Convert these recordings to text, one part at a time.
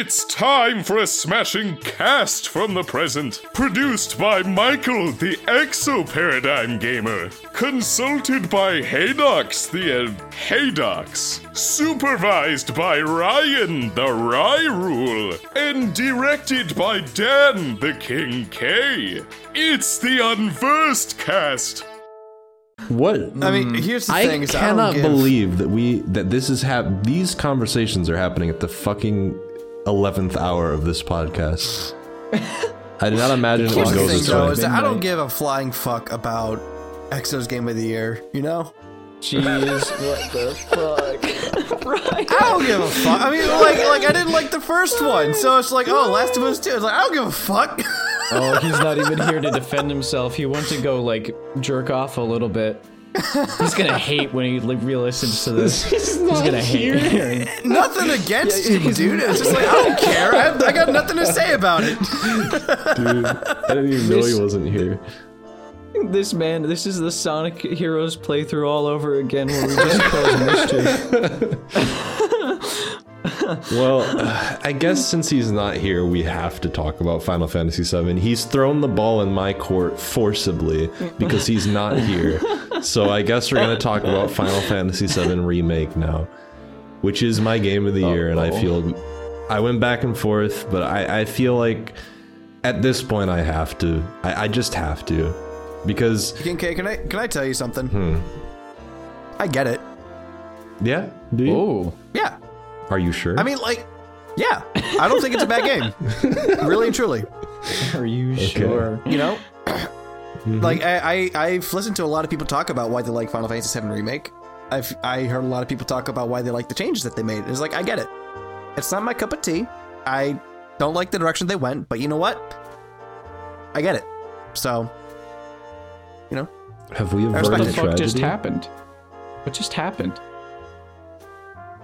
It's time for a smashing cast from the present, produced by Michael, the Exo Paradigm Gamer, consulted by Haydox, the uh, Haydox, supervised by Ryan, the Rye Rule, and directed by Dan, the King K. It's the Unversed cast. What? I mean, here's the I thing: is I cannot don't give, believe that we that this is hap- these conversations are happening at the fucking eleventh hour of this podcast. I did not imagine it would Here's the go this though, way. is that I don't give a flying fuck about Exo's Game of the Year. You know, Jeez, what the fuck? right. I don't give a fuck. I mean, like, like I didn't like the first one, so it's like, oh, Last of Us Two. It's like I don't give a fuck. Oh, he's not even here to defend himself. He wants to go like jerk off a little bit. He's gonna hate when he like, re-listens to this. He's, gonna hate. Nothing against him, dude. It's just like I don't care. I, I got nothing to say about it. Dude, I didn't even know he wasn't here. this man, this is the Sonic Heroes playthrough all over again, where we just cause mischief. Well, I guess since he's not here, we have to talk about Final Fantasy VII. He's thrown the ball in my court forcibly because he's not here. So I guess we're gonna talk about Final Fantasy VII remake now, which is my game of the year, and I feel I went back and forth, but I, I feel like at this point I have to. I, I just have to because King K, can I can I tell you something? Hmm. I get it. yeah. Do you? Oh, Yeah. Are you sure? I mean, like, yeah. I don't think it's a bad game. really and truly. are you sure? You know, mm-hmm. like I, I I've listened to a lot of people talk about why they like Final Fantasy VII remake. I've I heard a lot of people talk about why they like the changes that they made. It's like I get it. It's not my cup of tea. I don't like the direction they went, but you know what? I get it. So, you know, have we respect averted What the fuck just happened? What just happened?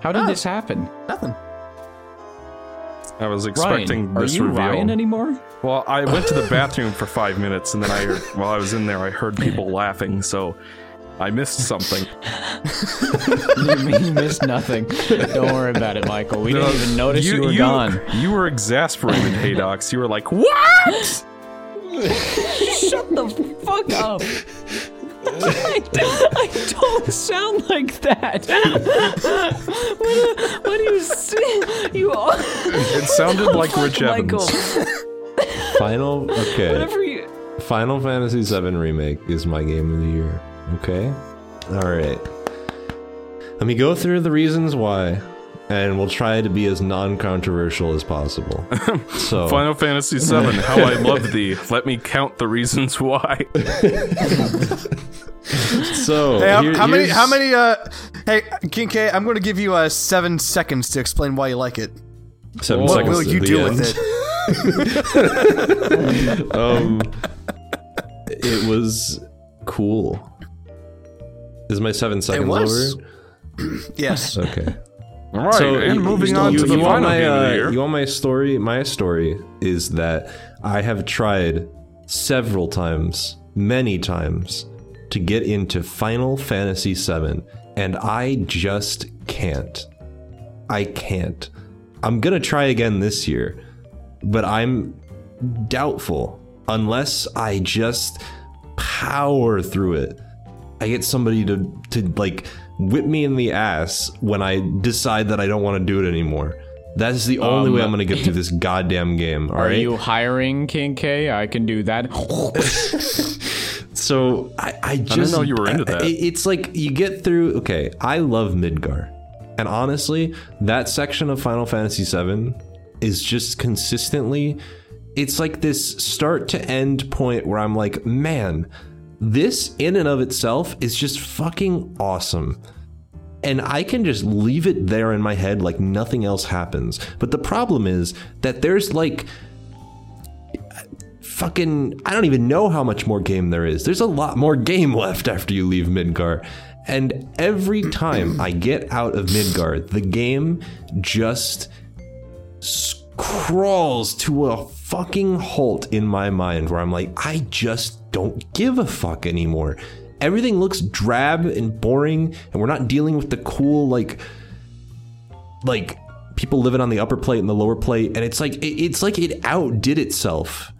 How did Oh. this happen? nothing. I was expecting Ryan, are this you reveal. Ryan anymore? Well, I went to the bathroom for five minutes, and then I heard, while I was in there, I heard people laughing, so I missed something. you, you missed nothing. Don't worry about it, Michael. We didn't even notice you, were you, gone. You were exasperated, Haydox. You were like, "What?" Shut the fuck up. I, I don't sound like that. what, what do you say? You all. It sounded like Rich Michael, Evans. Final. Okay. whatever you. Final Fantasy VII Remake is my game of the year. Okay? Alright. Let me go through the reasons why, and we'll try to be as non controversial as possible. So, Final Fantasy VII. How I love thee. Let me count the reasons why. so Hey, how, here- how many? How many? Uh, hey, King K, I'm going to give you uh, seven seconds to explain why you like it. Seven What seconds will to you do end. with it? Um, it was cool. Is my seven seconds was. over? Yes. Okay. All right, So and you- moving you, on you, to the you want final my, game of the uh, year. You want my story? My story is that I have tried several times, many times, to get into Final Fantasy VII, and I just can't. I can't. I'm gonna try again this year, but I'm doubtful unless I just power through it. I get somebody to to like whip me in the ass when I decide that I don't want to do it anymore. That's the only way um, I'm going to get through this goddamn game. All Are right. you hiring King K? I can do that. So I, I just didn't know you were into that. I- it's like you get through. Okay, I love Midgar, and honestly, that section of Final Fantasy VII is just consistently. It's like this start to end point where I'm like, man, this in and of itself is just fucking awesome. And I can just leave it there in my head like nothing else happens. But the problem is that there's like fucking I don't even know how much more game there is. There's a lot more game left after you leave Midgar. And every time I get out of Midgar, the game just crawls to a fucking halt in my mind where I'm like, I just don't give a fuck anymore. Everything looks drab and boring, and we're not dealing with the cool, like, like people living on the upper plate and the lower plate, and it's like it, it's like it outdid itself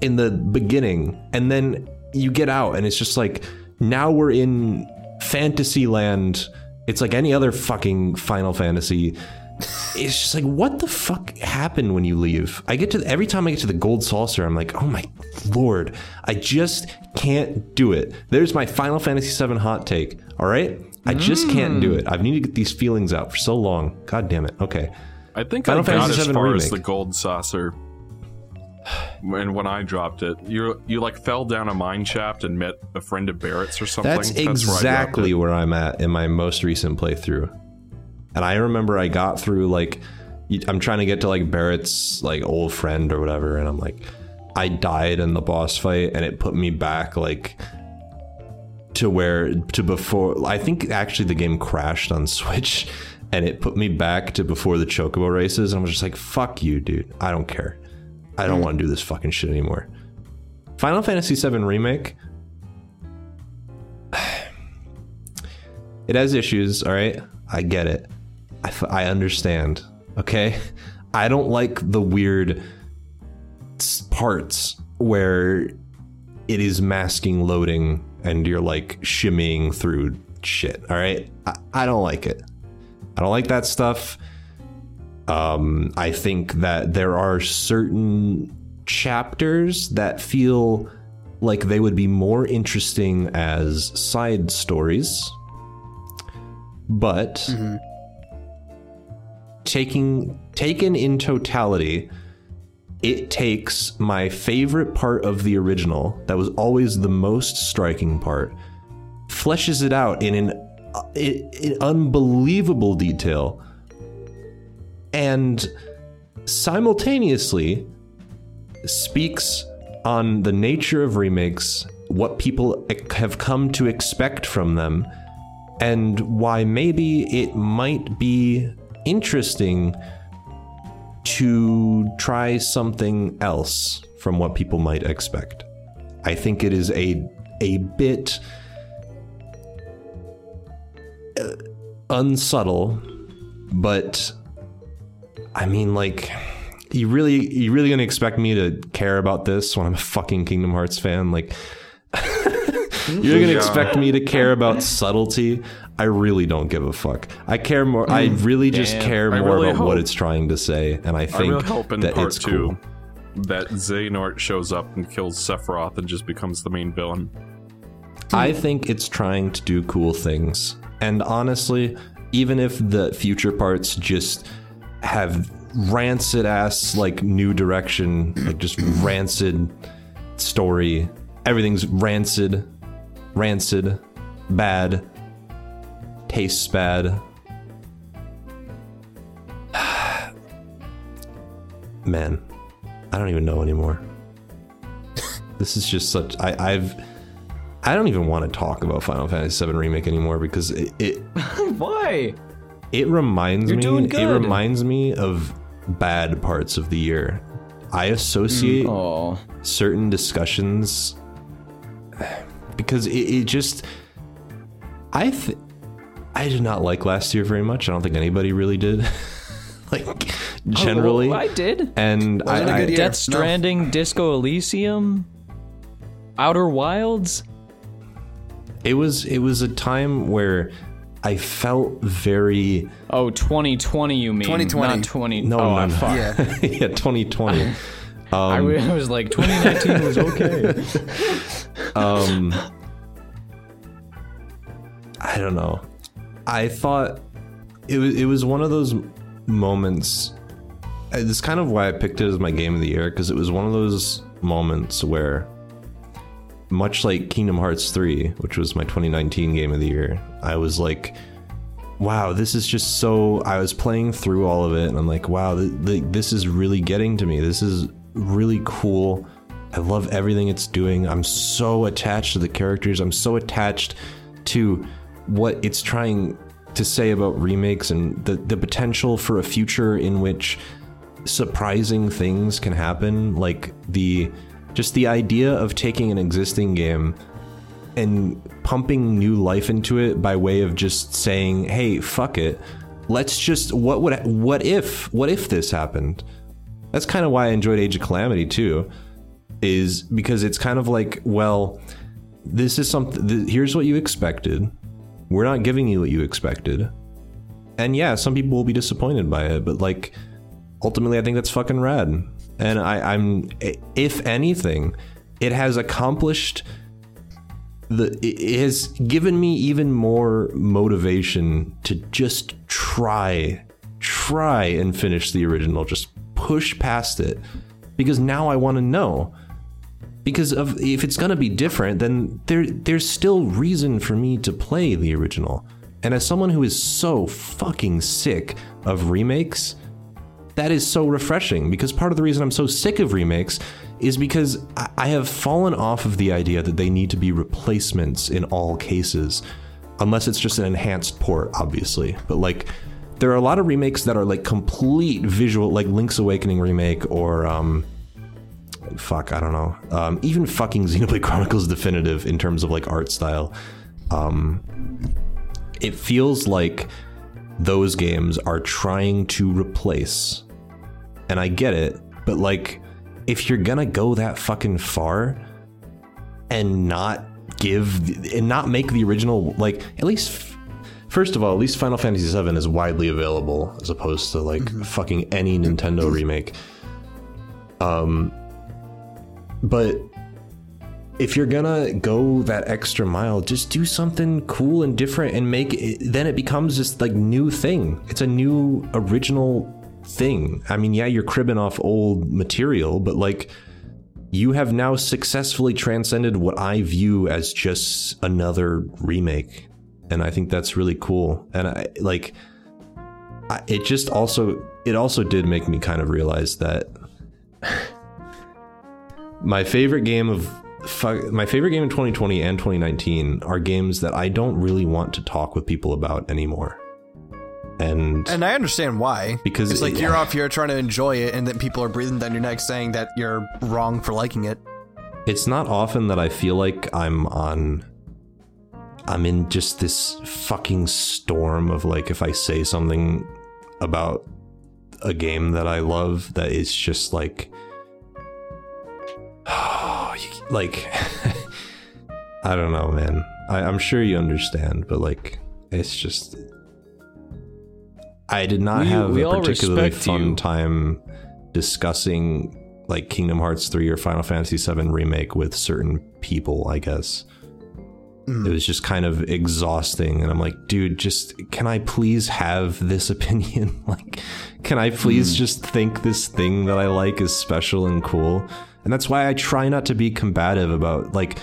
in the beginning, and then you get out, and it's just like now we're in fantasy land. It's like any other fucking Final Fantasy. It's just like what the fuck happened when you leave? I get to every time I get to the gold saucer, I'm like, oh my lord, I just can't do it. There's my Final Fantasy VII hot take. All right, I just can't do it. I've needed to get these feelings out for so long. God damn it. Okay. I think Final I got Fantasy as VII far as Remake. the gold saucer. And when I dropped it, you you like fell down a mine shaft and met a friend of Barrett's or something. That's where dropped exactly it. where I'm at in my most recent playthrough. And I remember I got through like I'm trying to get to like Barrett's like old friend or whatever and I'm like I died in the boss fight and it put me back like to where to before I think actually the game crashed on Switch and it put me back to before the chocobo races and I was just like fuck you dude I don't care I don't want to do this fucking shit anymore. Final Fantasy VII remake? It has issues all right? I get it. I, f- I understand okay? I don't like the weird parts where it is masking loading and you're like shimmying through shit all right? I, I don't like it. I don't like that stuff um i think that there are certain chapters that feel like they would be more interesting as side stories. But taking taken in totality it takes my favorite part of the original that was always the most striking part fleshes it out in an uh, in, in unbelievable detail and simultaneously speaks on the nature of remakes what people have come to expect from them and why maybe it might be interesting to try something else from what people might expect. I think it is a a bit uh, unsubtle, but I mean, like, you really you really gonna expect me to care about this when I'm a fucking Kingdom Hearts fan? Like, you're gonna expect me to care about subtlety? I really don't give a fuck. I care more. I hmm. really just Damn. care more really about what it's trying to say, and I I think really hope in that part it's two cool. that Xehanort shows up and kills Sephiroth and just becomes the main villain. I think it's trying to do cool things. And honestly, even if the future parts just have rancid ass like new direction, like just rancid story, everything's rancid, rancid, bad, tastes bad. Man, I don't even know anymore. this is just such I, I've I don't even want to talk about Final Fantasy VII Remake anymore because it it, Why? It reminds You're me doing it reminds me of bad parts of the year. I associate Oh, certain discussions because it, it just I th- I did not like last year very much. I don't think anybody really did. like oh, generally, Oh, I did. and I, Wasn't a I- good year. Death No. Stranding, Disco Elysium, Outer Wilds. it was it was a time where I felt very Oh, 2020, you mean? 2020. Not 20. no oh, no no fuck. Yeah. yeah 2020 I Um, wa- I was like, 2019 was okay. um I don't know. I thought it was it was one of those moments. uh, This kind of why I picked it as my game of the year because it was one of those moments where, much like Kingdom Hearts 3, which was my 2019 game of the year, I was like, wow, this is just so. I was playing through all of it and I'm like, wow, th- th- this is really getting to me. This is really cool. I love everything it's doing. I'm so attached to the characters. I'm so attached to what it's trying to say about remakes and the, the potential for a future in which surprising things can happen. Like the just the idea of taking an existing game and pumping new life into it by way of just saying, hey, fuck it. let's just what would what if what if this happened? That's kind of why I enjoyed Age of Calamity too, is because it's kind of like, well, this is something. Th- here's what you expected. We're not giving you what you expected, and yeah, some people will be disappointed by it, but like, ultimately, I think that's fucking rad. And I, I'm, if anything, it has accomplished the it has given me even more motivation to just try try and finish the original just push past it. Because now I want to know. Because of if it's going to be different then there there's still reason for me to play the original. And as someone who is so fucking sick of remakes that is so refreshing because part of the reason I'm so sick of remakes is because I have fallen off of the idea that they need to be replacements in all cases, unless it's just an enhanced port, obviously. But like, there are a lot of remakes that are like complete visual, like Link's Awakening remake or um, fuck, I don't know, um, even fucking Xenoblade Chronicles Definitive in terms of like art style. Um, it feels like those games are trying to replace, and I get it, but like if you're gonna go that fucking far and not give and not make the original like at least first of all at least final fantasy 7 is widely available as opposed to like fucking any nintendo remake. Um but if you're gonna go that extra mile just do something cool and different and make it then it becomes this like new thing. It's a new original thing. I mean, yeah, you're cribbing off old material, but like you have now successfully transcended what I view as just another remake. And I think that's really cool. And I like I, it just also it also did make me kind of realize that my favorite game of my favorite game in 2020 and 2019 are games that I don't really want to talk with people about anymore and and I understand why because it's like you're off here trying to enjoy it, and then people are breathing down your neck saying that you're wrong for liking it. It's not often that I feel like I'm on. I'm in just this fucking storm of like if I say something about a game that I love that is just like like I don't know, man. I, I'm sure you understand, but like it's just I did not We- have we a particularly fun you. time discussing like Kingdom Hearts 3 or Final Fantasy 7 remake with certain people, I guess. It was just kind of exhausting and I'm like, dude, just can I please have this opinion? like can I please just think this thing that I like is special and cool? And that's why I try not to be combative about like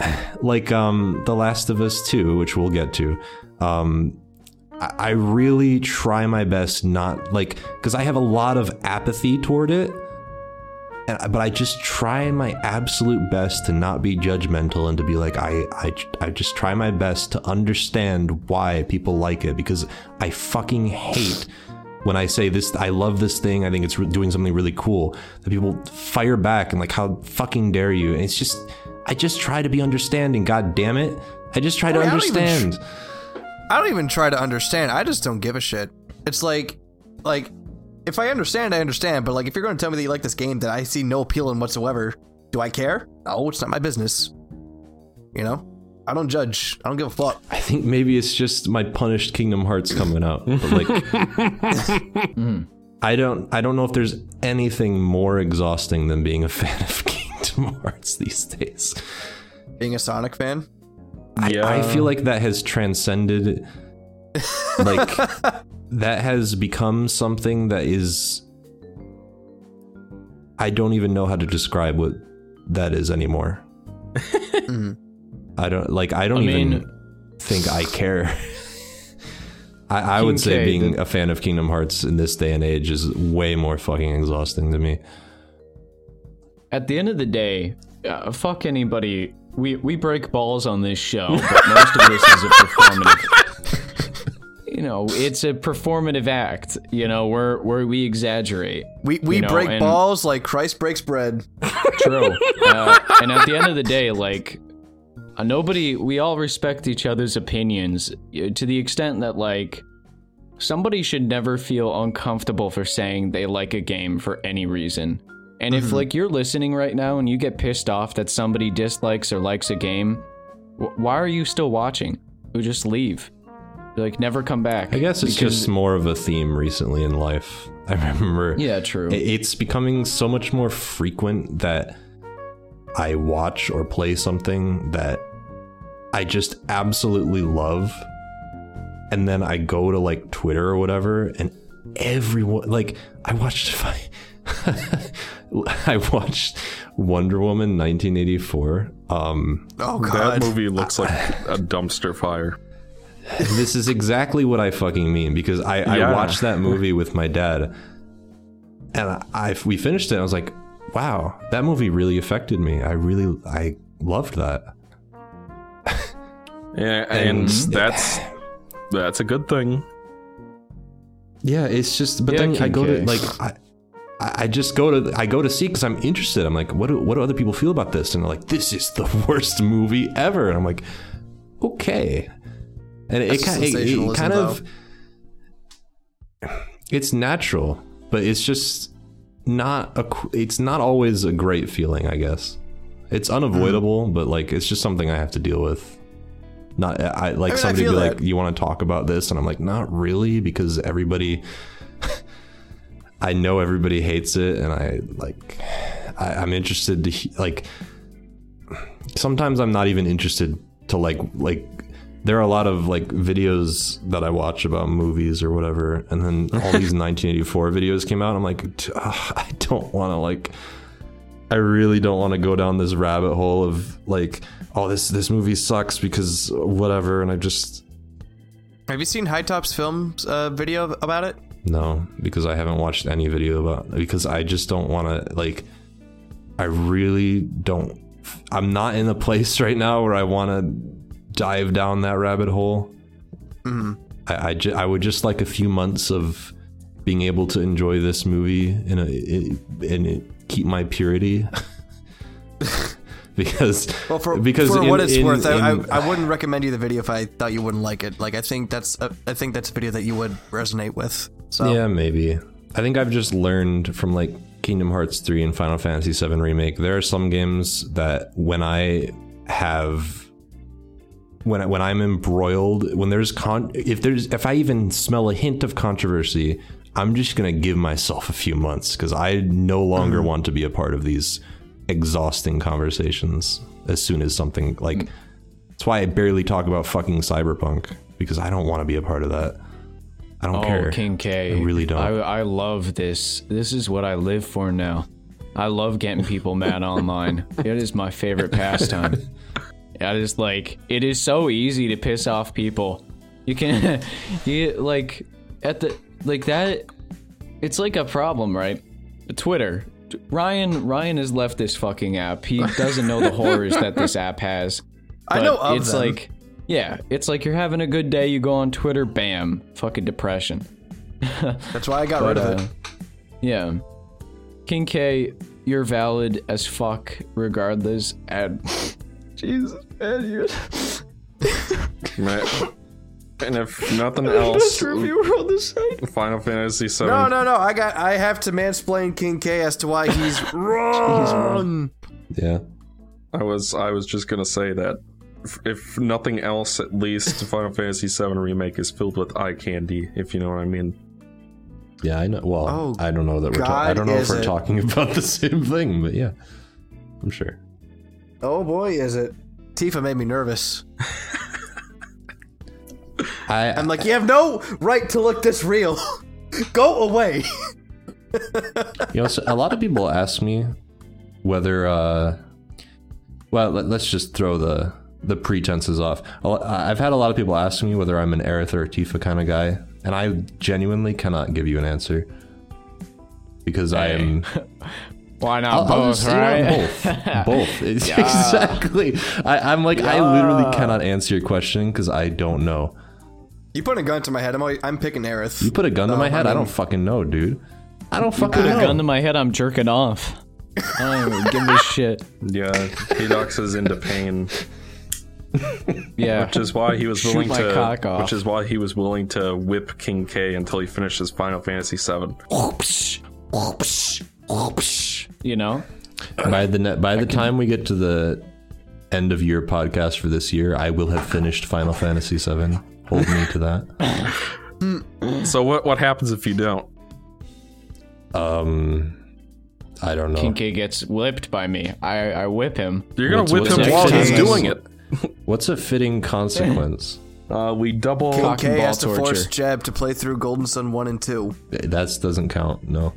like um The Last of Us 2, which we'll get to. Um I really try my best not like because I have a lot of apathy toward it, and, but I just try my absolute best to not be judgmental and to be like I I I just try my best to understand why people like it because I fucking hate when I say this I love this thing I think it's doing something really cool that people fire back and like how fucking dare you? And it's just I just try to be understanding god damn it I just try to I mean, I don't even understand. I don't even try to understand. I just don't give a shit. It's like, like, if I understand, I understand. But like, if you're going to tell me that you like this game that I see no appeal in whatsoever, do I care? No, it's not my business. You know, I don't judge. I don't give a fuck. I think maybe it's just my punished Kingdom Hearts coming out. But like I don't I don't know if there's anything more exhausting than being a fan of Kingdom Hearts these days. Being a Sonic fan, I, I feel like that has transcended like that has become something that is I don't even know how to describe what that is anymore. I don't like I don't I even mean- think I care. I, I would say K, being the- a fan of Kingdom Hearts in this day and age is way more fucking exhausting to me. At the end of the day, uh, fuck anybody. We we break balls on this show, but most of this is a performative. you know, it's a performative act. You know, where where we exaggerate. we we You know, break and- balls like Christ breaks bread. True. Uh, and at the end of the day, like uh, nobody, we all respect each other's opinions uh, to the extent that like somebody should never feel uncomfortable for saying they like a game for any reason. And Mm-hmm. if like you're listening right now and you get pissed off that somebody dislikes or likes a game, wh- why are you still watching? You just leave. Like never come back. I guess it's Because- just more of a theme recently in life. I remember. Yeah, true. It's becoming so much more frequent that I watch or play something that I just absolutely love. And then I go to like Twitter or whatever, and everyone, like, I watched. I watched Wonder Woman 1984. Um, Oh That movie looks like a dumpster fire. this is exactly what I fucking mean because I, I watched that movie with my dad, and I, I we finished it. I was like, wow, that movie really affected me. I really I loved that. Yeah, and And- that's that's a good thing. Yeah, it's just. But Yeah, then I go to like I. I I just go to I go to see because I'm interested. I'm like, what do what do other people feel about this? And they're like, this is the worst movie ever. And I'm like, okay. And it, kind it, it kind of it's natural, but it's just not a it's not always a great feeling. I guess it's unavoidable, but like it's just something I have to deal with. Not I like I somebody feel be like, you want to talk about this, and I'm like, not really, because everybody. I know everybody hates it, and I like. I, I'm interested to like. Sometimes I'm not even interested to like like. There are a lot of like videos that I watch about movies or whatever, and then all these 1984 videos came out. I'm like, "T- I don't want to like. I really don't want to go down this rabbit hole of like, oh, this this movie sucks because whatever, and I just Have you seen High Top's films uh, video about it? No, because I haven't watched any video about because I just don't want to like I really don't I'm not in a place right now where I want to dive down that rabbit hole. Mm-hmm. I I, ju- I would just like a few months of being able to enjoy this movie in and it, keep my purity. because Well, for because for in- what it's in- worth, I, in- I, I wouldn't recommend you the video if I thought you wouldn't like it. Like I think that's a, I think that's a video that you would resonate with. So Yeah, maybe. I think I've just learned from like Kingdom Hearts 3 and Final Fantasy 7 Remake. There are some games that when I have when I, when I'm embroiled, when there's con if there's if I even smell a hint of controversy, I'm just going to give myself a few months cuz I no longer mm-hmm. want to be a part of these exhausting conversations as soon as something like that's why I barely talk about fucking cyberpunk because I don't want to be a part of that. I don't Oh, care. King K. I really don't. I, I love this. This is what I live for now. I love getting people mad online. It is my favorite pastime. I just like it is so easy to piss off people. You can, you like at the like that. It's like a problem, right? Twitter. Ryan Ryan has left this fucking app. He doesn't know the horrors that this app has. I know of it's them. like yeah, it's like you're having a good day, you go on Twitter, bam, fucking depression. that's why I got But rid of uh, it. yeah, King K, you're valid as fuck regardless. And Jesus, man, you Right. And if nothing else, reviewer on the site. Final Fantasy VII. No, no, no. I got. I have to mansplain King K as to why he's wrong. Yeah. I was I was just gonna say that if, if nothing else, at least Final Fantasy VII remake is filled with eye candy, if you know what I mean. Yeah, I know. Well, Oh, I don't know that we're. Ta- I don't know if we're it. talking about the same thing, but yeah, I'm sure. Oh boy, is it? Tifa made me nervous. I I'm like, you have no right to look this real. Go away. you know, so a lot of people ask me whether. uh Well, let, us just throw the the pretenses off. I've had a lot of people ask me whether I'm an Aerith or Tifa kind of guy, and I genuinely cannot give you an answer because I am. Why not I'll, I'll both, just, you know, right? both. Both. It's- Exactly. I, I'm like, I literally cannot answer your question because I don't know. You put a gun to my head. I'm always, I'm picking Aerith. You put a gun to No, my um, head, I, I don't fucking know, dude. I don't fucking Put a know. gun to my head, I'm jerking off. I don't even give a shit. Yeah, Haydox is into pain. Yeah. which is why he was Shoot willing my to cock off. which is why he was willing to whip King K until he finishes Final Fantasy VII. you know? By the ne- by the time we get to the end of your podcast for this year, I will have finished Final Fantasy VII. Hold me to that. So what what happens if you don't? Um, I don't know. King K gets whipped by me. I, I whip him. You're gonna What's- whip what's him while to he's doing it. What's a fitting consequence? Uh, we double. King Cock K ball has to force torture. Jeb to play through Golden Sun 1 and 2. that doesn't count. No.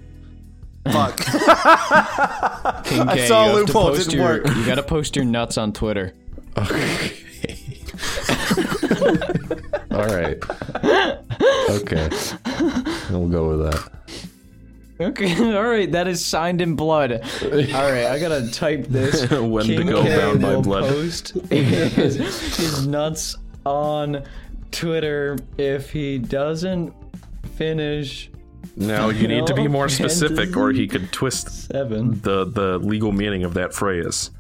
Fuck. King K, saw a you have loophole, didn't your, work. You gotta post your nuts on Twitter. All right. Okay. We'll go with that. Okay, all right, that is signed in blood. All right, I gotta type this. When to King go K bound by will blood. Post his, his nuts on Twitter if he doesn't finish Now you need to be more specific, or he could twist seven. the the legal meaning of that phrase.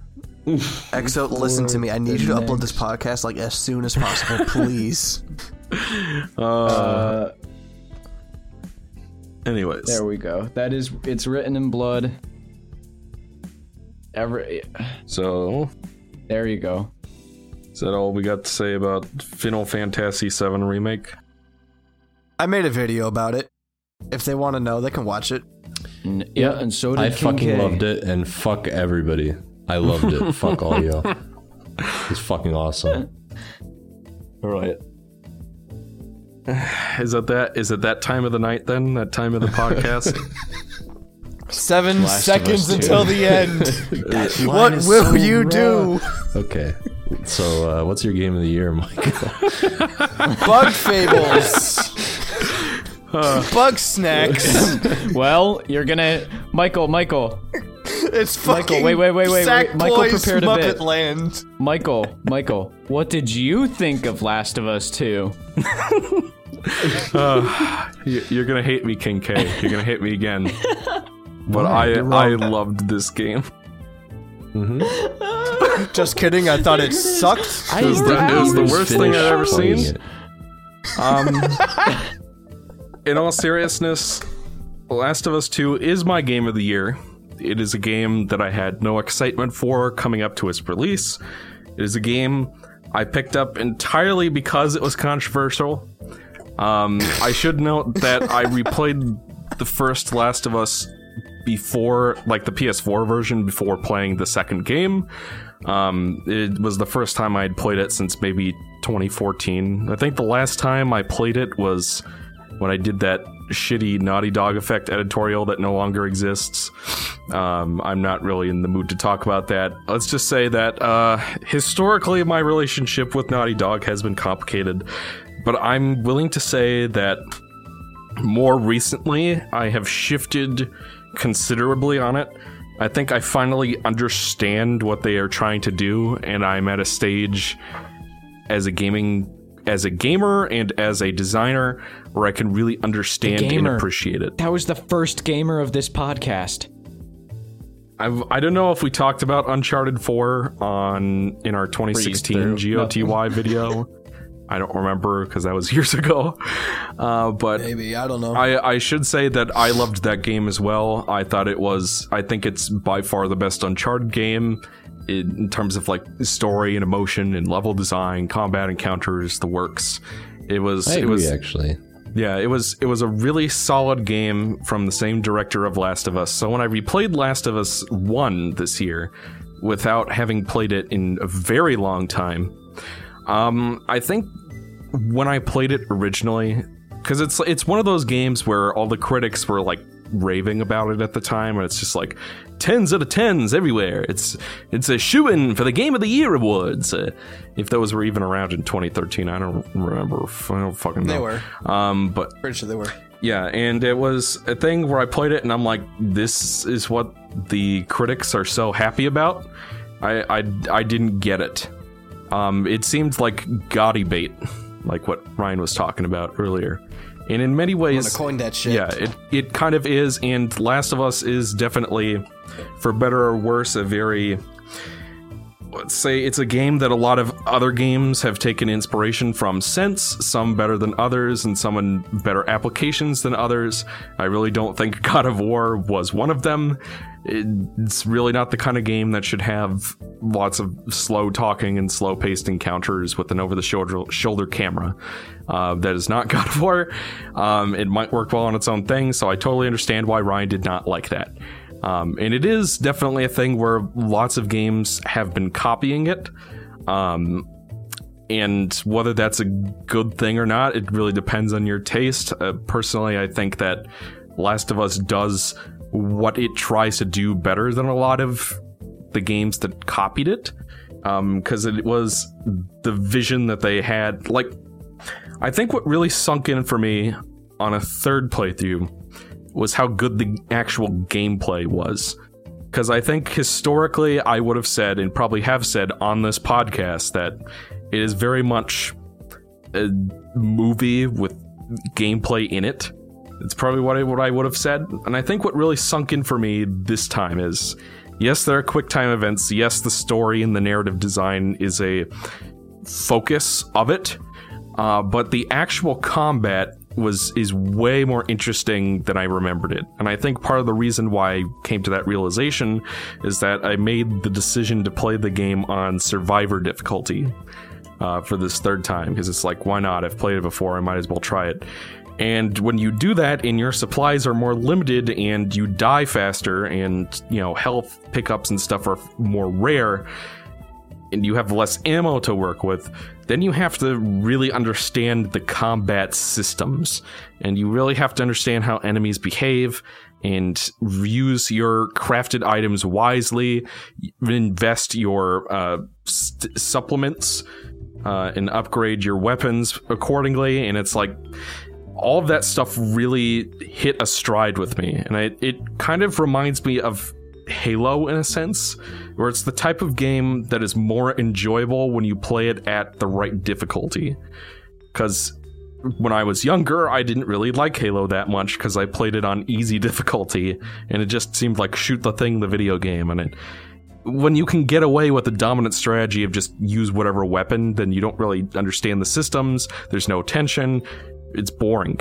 Exo, listen to me. I need you to upload this podcast like as soon as possible, please. Uh, Anyways, there we go. That is, it's written in blood. Every, so there you go. is that all we got to say about Final Fantasy VII remake? I made a video about it. If they want to know, they can watch it. N- yeah, and so did I King fucking K. loved it, and fuck everybody. I loved it. fuck all y'all. It's fucking awesome. All right. Is it that? Is it that time of the night then? That time of the podcast? Seven Last of seconds Us until the end. what will you do? Okay. So, uh, what's your game of the year, Michael? Bug fables. Bug snacks. Well, you're gonna, Michael, Michael, It's fucking wait, wait, wait, wait, wait. Michael prepared a Muppet bit. Land. Michael, Michael. What did you think of Last of Us 2? You- You're gonna hate me, King K. You're gonna hate me again. But I I loved this game. Just kidding. I thought it sucked. It was the, it was the worst thing I've ever seen. it. Um, in all seriousness, Last of Us 2 is my game of the year. It is a game that I had no excitement for coming up to its release. It is a game I picked up entirely because it was controversial. Um, I should note that I replayed the first Last of Us before, like the PS4 version, before playing the second game. Um, it was the first time I had played it since maybe 2014. I think the last time I played it was when I did that shitty Naughty Dog Effect editorial that no longer exists. Um, I'm not really in the mood to talk about that. Let's just say that uh, historically, my relationship with Naughty Dog has been complicated, but I'm willing to say that more recently, I have shifted considerably on it. I think I finally understand what they are trying to do, and I'm at a stage as a gaming as a gamer and as a designer where I can really understand and appreciate it. That was the first gamer of this podcast. I've, I don't know if we talked about Uncharted 4 on in our 2016 through. GOTY video. I don't remember because that was years ago. Uh, but Maybe I don't know. I, I should say that I loved that game as well. I thought it was. I think it's by far the best Uncharted game in, in terms of like story and emotion and level design, combat encounters, the works. It was. I it was. actually. Yeah, it was. It was a really solid game from the same director of Last of Us. So when I replayed Last of Us One this year, without having played it in a very long time, um, I think when I played it originally, because it's it's one of those games where all the critics were like raving about it at the time, and it's just like tens out of tens everywhere. It's it's a shoe in for the Game of the Year awards. Uh, if those were even around in 2013, I don't remember. I don't fucking know. They were. Um, but Pretty sure they were. yeah, and it was a thing where I played it, and I'm like, this is what the critics are so happy about. I I, I didn't get it. Um, it seemed like GOTY bait, like what Ryan was talking about earlier. And in many ways, coin that shit. yeah, it, it kind of is, and Last of Us is definitely, for better or worse, a very say it's a game that a lot of other games have taken inspiration from since, some better than others, and some in better applications than others. I really don't think God of War was one of them. It's really not the kind of game that should have lots of slow talking and slow paced encounters with an over the shoulder shoulder camera. Uh, that is not God of War. Um, it might work well on its own thing, so I totally understand why Ryan did not like that. Um, and it is definitely a thing where lots of games have been copying it. Um, and whether that's a good thing or not, it really depends on your taste. Uh, personally, I think that Last of Us does what it tries to do better than a lot of the games that copied it. Because um, it was the vision that they had. Like, I think what really sunk in for me on a third playthrough was how good the actual gameplay was. Because I think historically, I would have said, and probably have said on this podcast, that it is very much a movie with gameplay in it. It's probably what I, what I would have said. And I think what really sunk in for me this time is yes, there are quick time events. Yes, the story and the narrative design is a focus of it. Uh, but the actual combat was is way more interesting than I remembered it. And I think part of the reason why I came to that realization is that I made the decision to play the game on survivor difficulty uh, for this third time because it's like, why not? I've played it before, I might as well try it. And when you do that and your supplies are more limited and you die faster and, you know, health pickups and stuff are more rare, and you have less ammo to work with, then you have to really understand the combat systems. And you really have to understand how enemies behave and use your crafted items wisely, invest your uh, st- supplements, uh, and upgrade your weapons accordingly. And it's like all of that stuff really hit a stride with me. And I, it kind of reminds me of Halo in a sense, where it's the type of game that is more enjoyable when you play it at the right difficulty. Because when I was younger, I didn't really like Halo that much because I played it on easy difficulty, and it just seemed like shoot the thing, the video game, and it. When you can get away with the dominant strategy of just use whatever weapon, then you don't really understand the systems. There's no tension it's boring.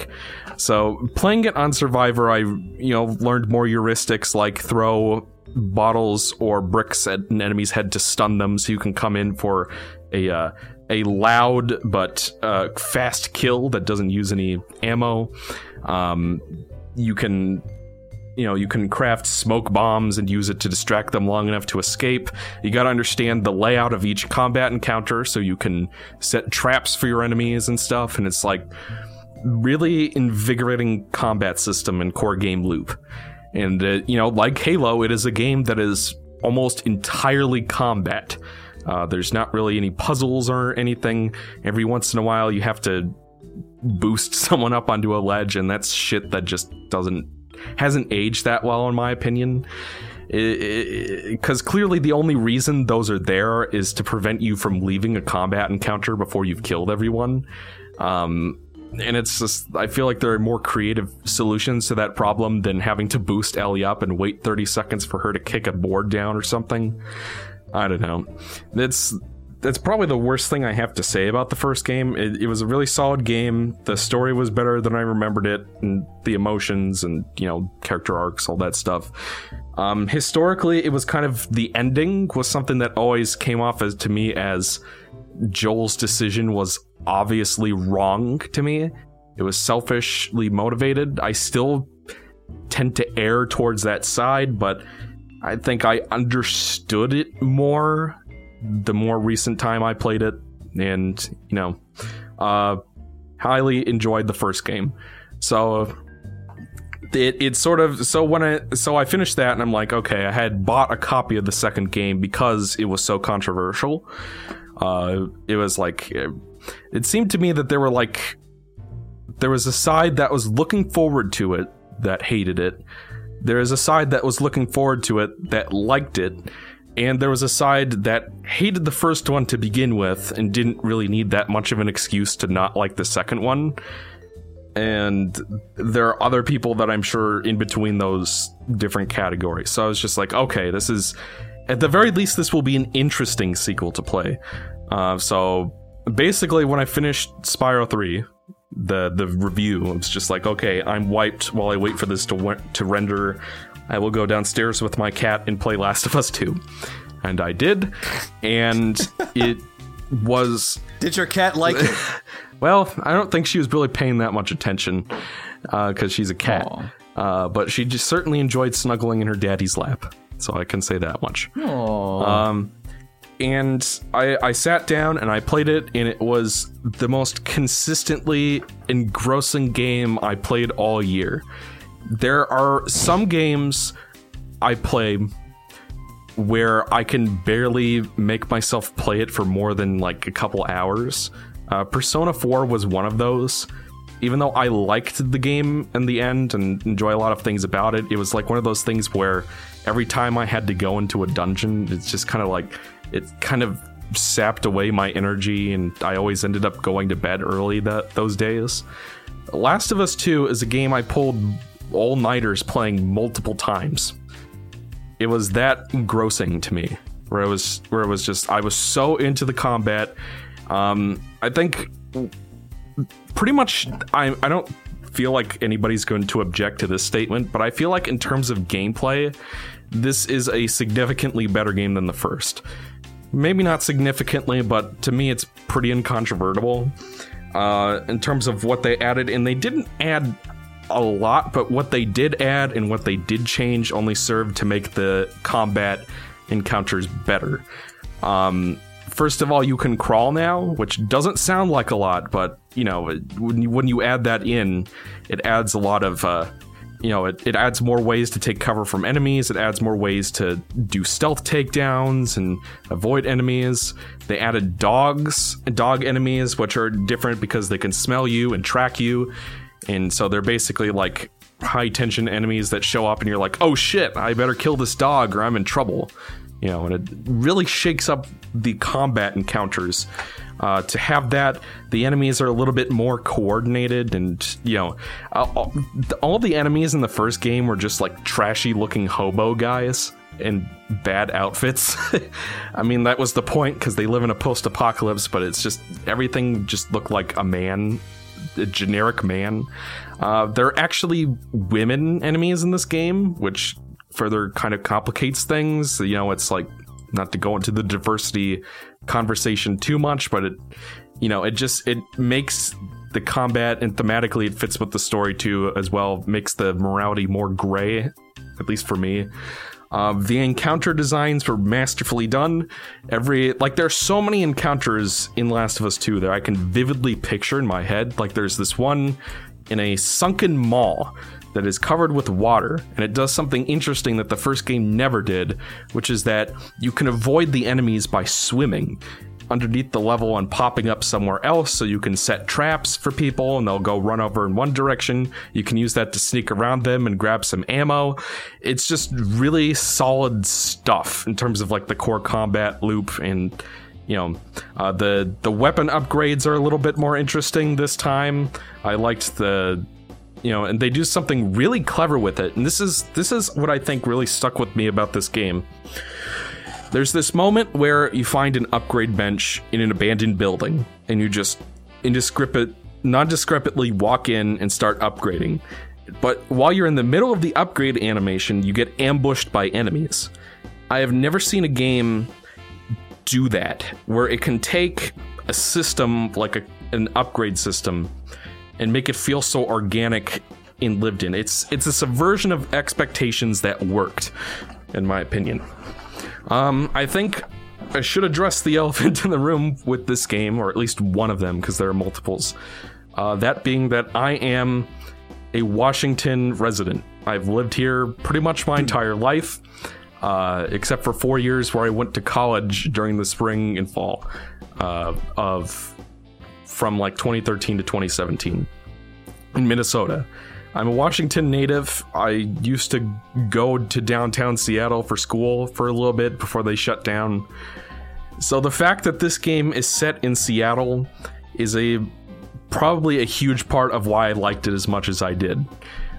So playing it on Survivor, I you know learned more heuristics like throw bottles or bricks at an enemy's head to stun them, so you can come in for a uh, a loud but uh, fast kill that doesn't use any ammo. Um, you can you know you can craft smoke bombs and use it to distract them long enough to escape you got to understand the layout of each combat encounter so you can set traps for your enemies and stuff and it's like really invigorating combat system and core game loop and, uh, you know, like Halo, it is a game that is almost entirely combat. Uh, there's not really any puzzles or anything. Every once in a while, you have to boost someone up onto a ledge, and that's shit that just doesn't hasn't aged that well, in my opinion. Because clearly, the only reason those are there is to prevent you from leaving a combat encounter before you've killed everyone. Um, and it's just I feel like there are more creative solutions to that problem than having to boost Ellie up and wait 30 seconds for her to kick a board down or something. I don't know. That's that's probably the worst thing I have to say about the first game. It, it, was a really solid game. The story was better than I remembered it, and the emotions and you know character arcs, all that stuff. Um, historically, it was kind of the ending was something that always came off as to me as Joel's decision was obviously wrong to me. It was selfishly motivated. I still tend to err towards that side, but I think I understood it more the more recent time I played it. And, you know, uh, highly enjoyed the first game. So it it sort of so when I so I finished that and I'm like okay I had bought a copy of the second game because it was so controversial. Uh, it was like it seemed to me that there were like there was a side that was looking forward to it that hated it. There is a side that was looking forward to it that liked it. And there was a side that hated the first one to begin with and didn't really need that much of an excuse to not like the second one. And there are other people that I'm sure in between those different categories. So I was just like, okay, this is at the very least, this will be an interesting sequel to play. Uh, so basically, when I finished Spyro 3, the the review, it was just like, okay, I'm wiped while I wait for this to w- to render. I will go downstairs with my cat and play Last of Us 2. And I did, and it was Did your cat like it? well, I don't think she was really paying that much attention because she's a cat. Uh, but she just certainly enjoyed snuggling in her daddy's lap. So I can say that much. Um, and I, I sat down and I played it, and it was the most consistently engrossing game I played all year. There are some games I play where I can barely make myself play it for more than like a couple hours. Uh, Persona 4 was one of those. Even though I liked the game in the end and enjoy a lot of things about it, it was like one of those things where every time I had to go into a dungeon, it's just kind of like it kind of sapped away my energy, and I always ended up going to bed early that those days. Last of Us 2 is a game I pulled all nighters playing multiple times. It was that engrossing to me where it was where it was just i was so into the combat. Um i think pretty much i i don't feel like anybody's going to object to this statement but i feel like in terms of gameplay this is a significantly better game than the first maybe not significantly but to me it's pretty incontrovertible uh in terms of what they added and they didn't add a lot, but what they did add and what they did change only served to make the combat encounters better. Um, first of all, you can crawl now, which doesn't sound like a lot, but you know, when you, when you add that in, it adds a lot of. Uh, you know, it, it adds more ways to take cover from enemies. It adds more ways to do stealth takedowns and avoid enemies. They added dogs, dog enemies, which are different because they can smell you and track you and so they're basically like high tension enemies that show up and you're like oh shit i better kill this dog or i'm in trouble you know and it really shakes up the combat encounters uh, to have that the enemies are a little bit more coordinated and you know all, all the enemies in the first game were just like trashy looking hobo guys in bad outfits. I mean, that was the point because they live in a post apocalypse, but it's just everything just looked like a man a generic man. Uh, there are actually women enemies in this game, which further kind of complicates things. You know, it's like not to go into the diversity conversation too much, but it, you know, it just it makes the combat and thematically it fits with the story too as well. Makes the morality more gray, at least for me. Uh, the encounter designs were masterfully done. Every like there's so many encounters in Last of Us 2 that I can vividly picture in my head. Like there's this one in a sunken mall that is covered with water, and it does something interesting that the first game never did, which is that you can avoid the enemies by swimming underneath the level and popping up somewhere else so you can set traps for people and they'll go run over in one direction. You can use that to sneak around them and grab some ammo. It's just really solid stuff in terms of like the core combat loop and you know uh, the the weapon upgrades are a little bit more interesting this time. I liked the you know and they do something really clever with it and this is this is what I think really stuck with me about this game. There's this moment where you find an upgrade bench in an abandoned building, and you just indiscriminate, non-discrepantly walk in and start upgrading. But while you're in the middle of the upgrade animation, you get ambushed by enemies. I have never seen a game do that, where it can take a system like a, an upgrade system and make it feel so organic and lived in. It's it's a subversion of expectations that worked, in my opinion. Um, I think I should address the elephant in the room with this game, or at least one of them, because there are multiples. Uh, that being that I am a Washington resident. I've lived here pretty much my entire life, uh, except for four years where I went to college during the spring and fall uh, of from like 2013 to 2017 in Minnesota. I'm a Washington native. I used to go to downtown Seattle for school for a little bit before they shut down. So the fact that this game is set in Seattle is a probably a huge part of why I liked it as much as I did.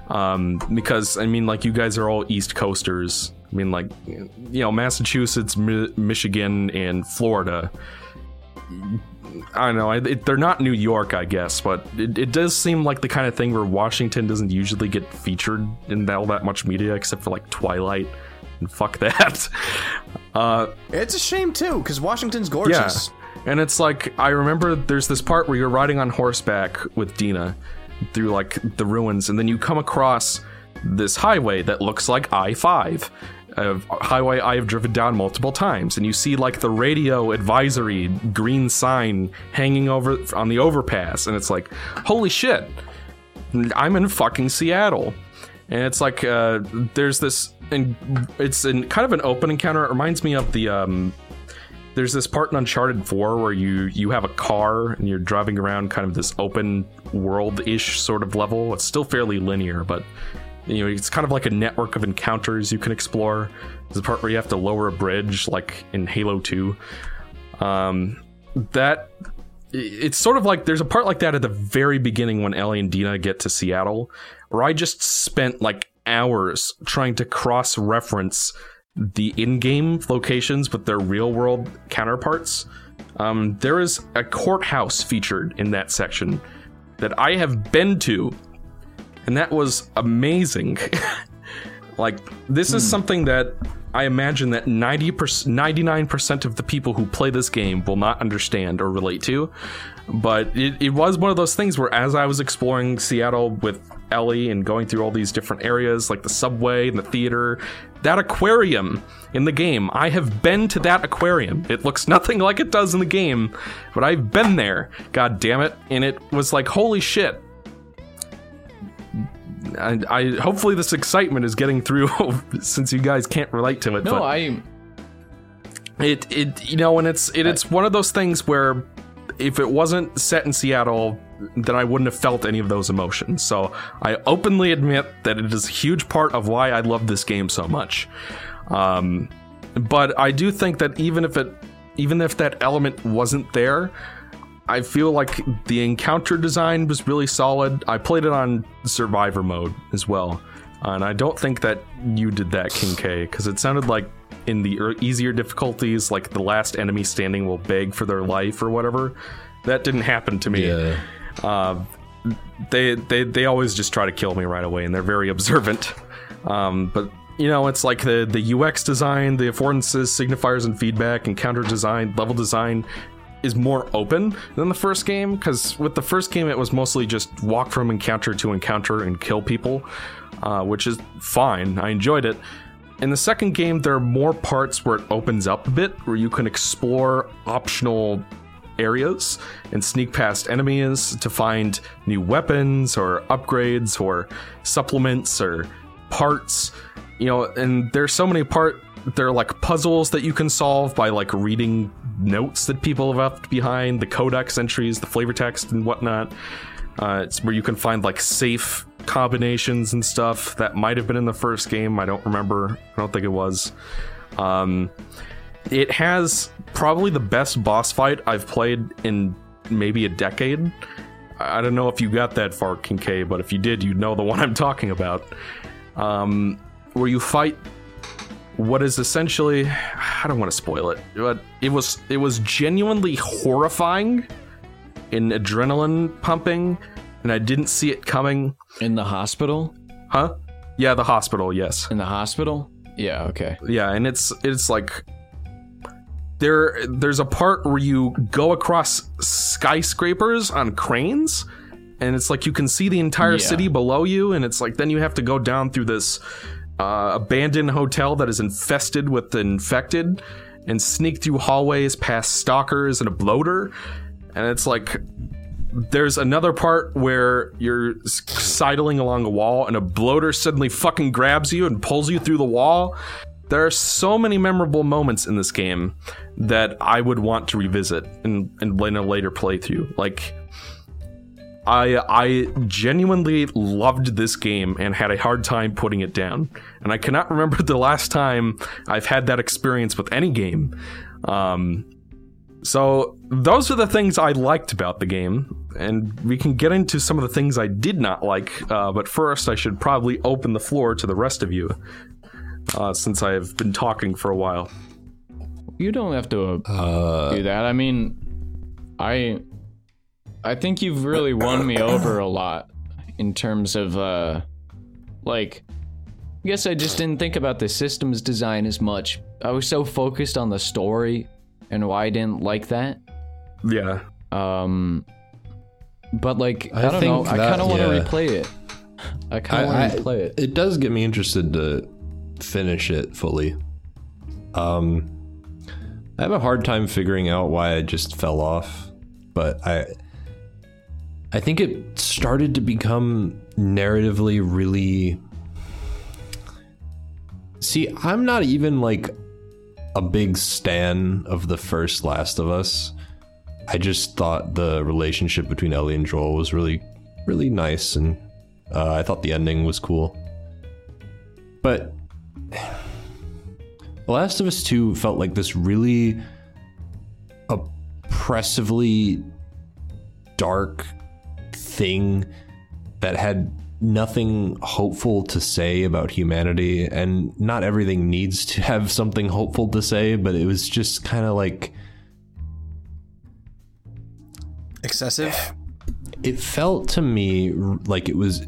Um, because I mean, like you guys are all East Coasters. I mean, like, you know, Massachusetts, Mi- Michigan, and Florida. I don't know. I- It, they're not New York, I guess, but it, it does seem like the kind of thing where Washington doesn't usually get featured in all that much media, except for like Twilight. And fuck that. Uh, It's a shame too, because Washington's yeah. gorgeous. And it's like I remember there's this part where you're riding on horseback with Dina through like the ruins, and then you come across this highway that looks like I-5. A highway I have driven down multiple times, and you see like the radio advisory green sign hanging over on the overpass, and it's like, holy shit, I'm in fucking Seattle. And it's like uh, there's this, and it's in kind of an open encounter. It reminds me of the um, there's this part in Uncharted 4 where you you have a car and you're driving around kind of this open world-ish sort of level. It's still fairly linear, but you know, it's kind of like a network of encounters you can explore. There's a part where you have to lower a bridge like in Halo 2. Um that it's sort of like there's a part like that at the very beginning when Ellie and Dina get to Seattle, where I just spent like hours trying to cross reference the in-game locations with their real-world counterparts. Um, there is a courthouse featured in that section that I have been to, and that was amazing. like this is hmm. something that I imagine that 90 99% of the people who play this game will not understand or relate to. But it, it was one of those things where as I was exploring Seattle with Ellie and going through all these different areas like the subway and the theater, that aquarium in the game, I have been to that aquarium. It looks nothing like it does in the game, but I've been there. God damn it. And it was like, holy shit, I, I hopefully this excitement is getting through since you guys can't relate to it. No, but I it it you know, and it's it, it's one of those things where if it wasn't set in Seattle, then I wouldn't have felt any of those emotions. So I openly admit that it is a huge part of why I love this game so much. Um, but I do think that even if it even if that element wasn't there, I feel like the encounter design was really solid. I played it on survivor mode as well. And I don't think that you did that, King K, because it sounded like in the easier difficulties, like the last enemy standing will beg for their life or whatever. That didn't happen to me. Yeah. Uh, they they they always just try to kill me right away, and they're very observant. Um, but you know, it's like the the UX design, the affordances, signifiers, and feedback, encounter design, level design is more open than the first game because with the first game it was mostly just walk from encounter to encounter and kill people, uh, which is fine. I enjoyed it. In the second game, there are more parts where it opens up a bit, where you can explore optional areas and sneak past enemies to find new weapons or upgrades or supplements or parts. You know, and there's so many part there are like puzzles that you can solve by like reading notes that people have left behind, the codex entries, the flavor text and whatnot. Uh, it's where you can find like safe combinations and stuff that might have been in the first game. I don't remember. I don't think it was. Um, it has probably the best boss fight I've played in maybe a decade. I don't know if you got that far, Kincaid, but if you did, you'd know the one I'm talking about. Um, where you fight what is essentially I don't want to spoil it, but it was it was genuinely horrifying in adrenaline pumping, and I didn't see it coming. in the hospital. Huh? Yeah, the hospital, yes. In the hospital. Yeah. Okay. Yeah, and it's it's like there there's a part where you go across skyscrapers on cranes and it's like you can see the entire Yeah. city below you and it's like then you have to go down through this uh, abandoned hotel that is infested with the infected and sneak through hallways past stalkers and a bloater and it's like there's another part where you're sidling along a wall and a bloater suddenly fucking grabs you and pulls you through the wall. There are so many memorable moments in this game that I would want to revisit in, in, in a later playthrough. Like, I I genuinely loved this game and had a hard time putting it down. And I cannot remember the last time I've had that experience with any game. Um, so those are the things I liked about the game, and we can get into some of the things I did not like. Uh, but first, I should probably open the floor to the rest of you. uh, since I have been talking for a while. You don't have to Uh, do that. I mean, I I think you've really won me over a lot in terms of uh like I guess I just didn't think about the systems design as much. I was so focused on the story and why I didn't like that. Yeah. Um but like I, I don't know, think I kind of want to yeah. replay it. I kind of want to replay it. it does get me interested to finish it fully. Um, I have a hard time figuring out why I just fell off, but I, I think it started to become narratively really. See, I'm not even like a big stan of the first Last of Us. I just thought the relationship between Ellie and Joel was really, really nice, and uh, I thought the ending was cool. But The Last of Us 2 felt like this really oppressively dark thing that had nothing hopeful to say about humanity and not everything needs to have something hopeful to say but it was just kind of like Excessive. it felt to me like it was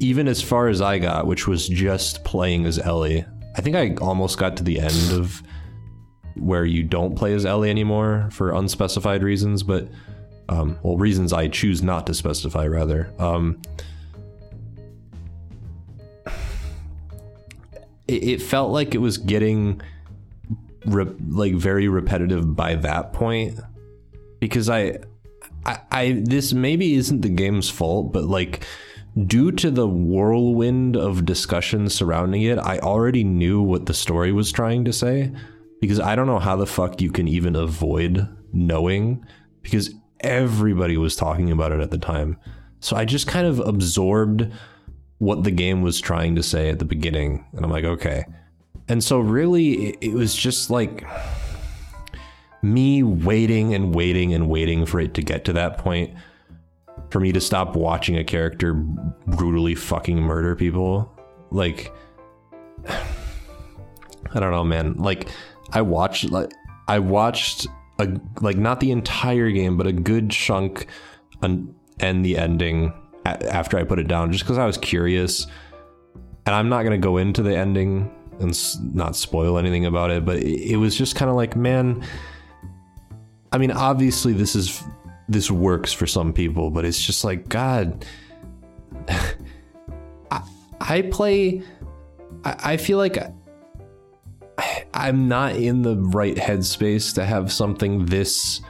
even as far as I got, which was just playing as Ellie. I think I almost got to the end of where you don't play as Ellie anymore for unspecified reasons, but um, well, reasons I choose not to specify rather. Um, it, it felt like it was getting re- like very repetitive by that point because I I, I this maybe isn't the game's fault, but like due to the whirlwind of discussion surrounding it, I already knew what the story was trying to say because I don't know how the fuck you can even avoid knowing because everybody was talking about it at the time. So I just kind of absorbed what the game was trying to say at the beginning and I'm like, okay. And so really it, was just like me waiting and waiting and waiting for it to get to that point for me to stop watching a character brutally fucking murder people like i don't know man like i watched like i watched a like not the entire game but a good chunk and and the ending a- after i put it down just because i was curious and i'm not to go into the ending and s- not spoil anything about it but it, it was just kind of like man I mean, obviously this is this works for some people, but it's just like God. I, I play. I, I feel like I'm not in the right headspace to have something this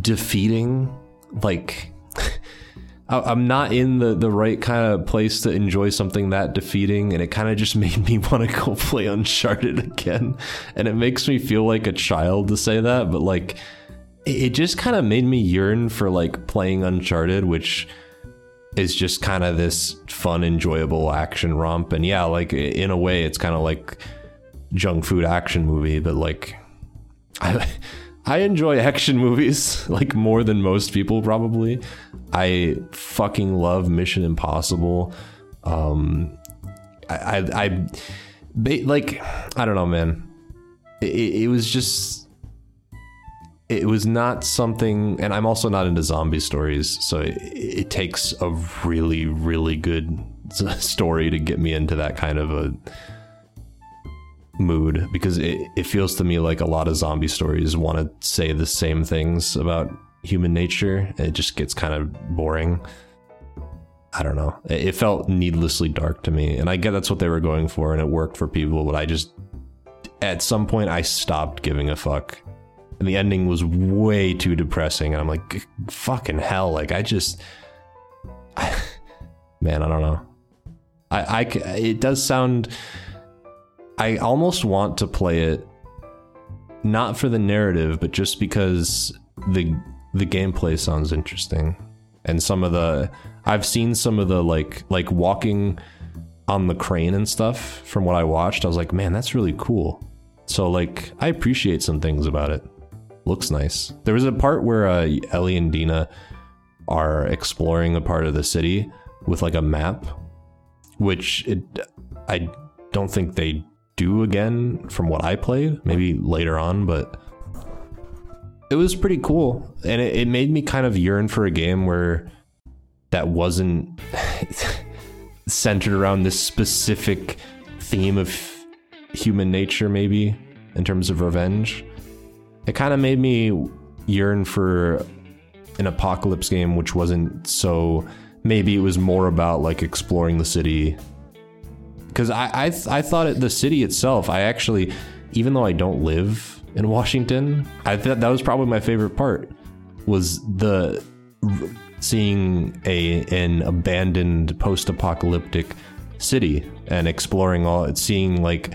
defeating. Like, I'm not in the, the right kind of place to enjoy something that defeating, and it kind of just made me want to go play Uncharted again. And it makes me feel like a child to say that, but like, it just kind of made me yearn for like playing Uncharted, which is just kind of this fun, enjoyable action romp. And yeah, like in a way, it's kind of like junk food action movie, but like, I. I enjoy action movies like more than most people probably. I fucking love Mission Impossible. Um, I, I, I ba- like, I don't know, man. It, it was just, it was not something, and I'm also not into zombie stories, so it, it takes a really, really good story to get me into that kind of a mood because it, it feels to me like a lot of zombie stories want to say the same things about human nature. It just gets kind of boring. I don't know. It, felt needlessly dark to me and i get that's what they were going for and it worked for people but i just at some point i stopped giving a fuck. And the ending was way too depressing and i'm like fucking hell like i just man i don't know. I, I, it does sound I almost want to play it not for the narrative, but just because the the gameplay sounds interesting. And some of the I've seen some of the like like walking on the crane and stuff from what I watched. I was like, man, that's really cool. So like I appreciate some things about it. Looks nice. There was a part where uh, Ellie and Dina are exploring a part of the city with like a map, which it I don't think they do again from what I played. Maybe later on, but it was pretty cool, and it, it made me kind of yearn for a game where that wasn't centered around this specific theme of human nature, maybe in terms of revenge. It kind of made me yearn for an apocalypse game, which wasn't so. Maybe it was more about like exploring the city. Because I I, I thought it, the city itself, I actually, even though I don't live in Washington, I thought that was probably my favorite part. Was the seeing a an abandoned post-apocalyptic city and exploring all seeing like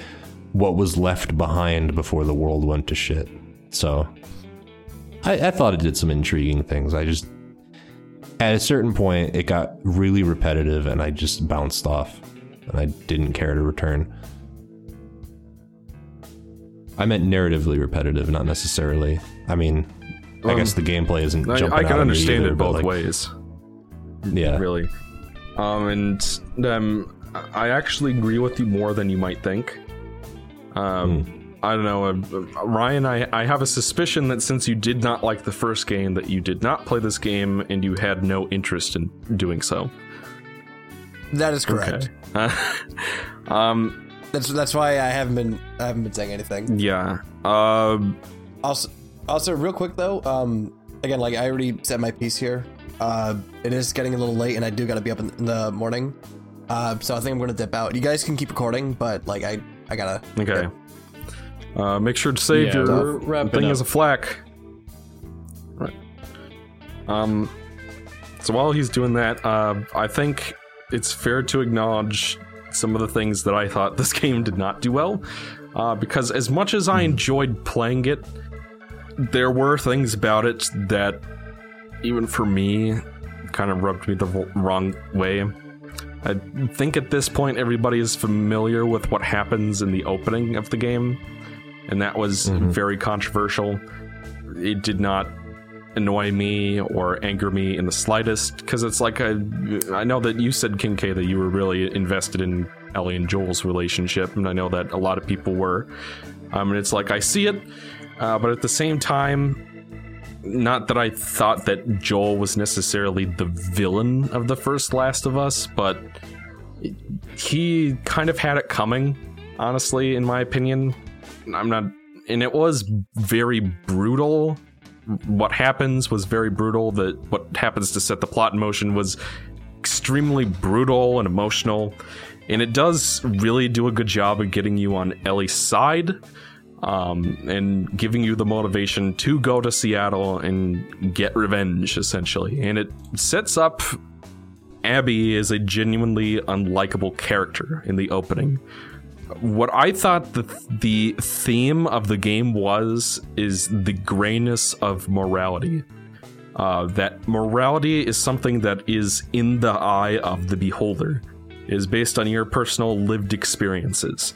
what was left behind before the world went to shit so I, I thought it did some intriguing things i just at a certain point it got really repetitive and i just bounced off and i didn't care to return i meant narratively repetitive not necessarily i mean I Um, guess the gameplay isn't. I, jumping I can understand either, it both like, ways. Yeah, really. Um, and um, I actually agree with you more than you might think. Um, I don't know, uh, Ryan. I, I have a suspicion that since you did not like the first game, that you did not play this game and you had no interest in doing so. That is correct. um, That's that's why I haven't been I haven't been saying anything. yeah. Um, Also, also real quick though, um, again, like I already said my piece here. Uh, it is getting a little late, and I do got to be up in, in the morning. Uh, so I think I'm gonna dip out. You guys can keep recording, but like I I gotta. okay. Uh, make sure to save Yeah, your wrapping thing up. as a flack. Right. Um. So while he's doing that, uh, I think it's fair to acknowledge some of the things that I thought this game did not do well. Uh, because as much as I enjoyed playing it, there were things about it that, even for me, kind of rubbed me the wrong way. I think at this point everybody is familiar with what happens in the opening of the game, and that was very controversial. It did not annoy me or anger me in the slightest because it's like I, I know that you said Kincaid that you were really invested in Ellie and Joel's relationship, and I know that a lot of people were. Um, and it's like I see it, uh, but at the same time, not that I thought that Joel was necessarily the villain of the first Last of Us, but he kind of had it coming, honestly, in my opinion. I'm not, and it was very brutal. What happens was very brutal. That what happens to set the plot in motion was extremely brutal and emotional, and it does really do a good job of getting you on Ellie's side um, and giving you the motivation to go to Seattle and get revenge, essentially. And it sets up Abby as a genuinely unlikable character in the opening. What I thought the the theme of the game was is the grayness of morality. Uh, that morality is something that is in the eye of the beholder, is based on your personal lived experiences.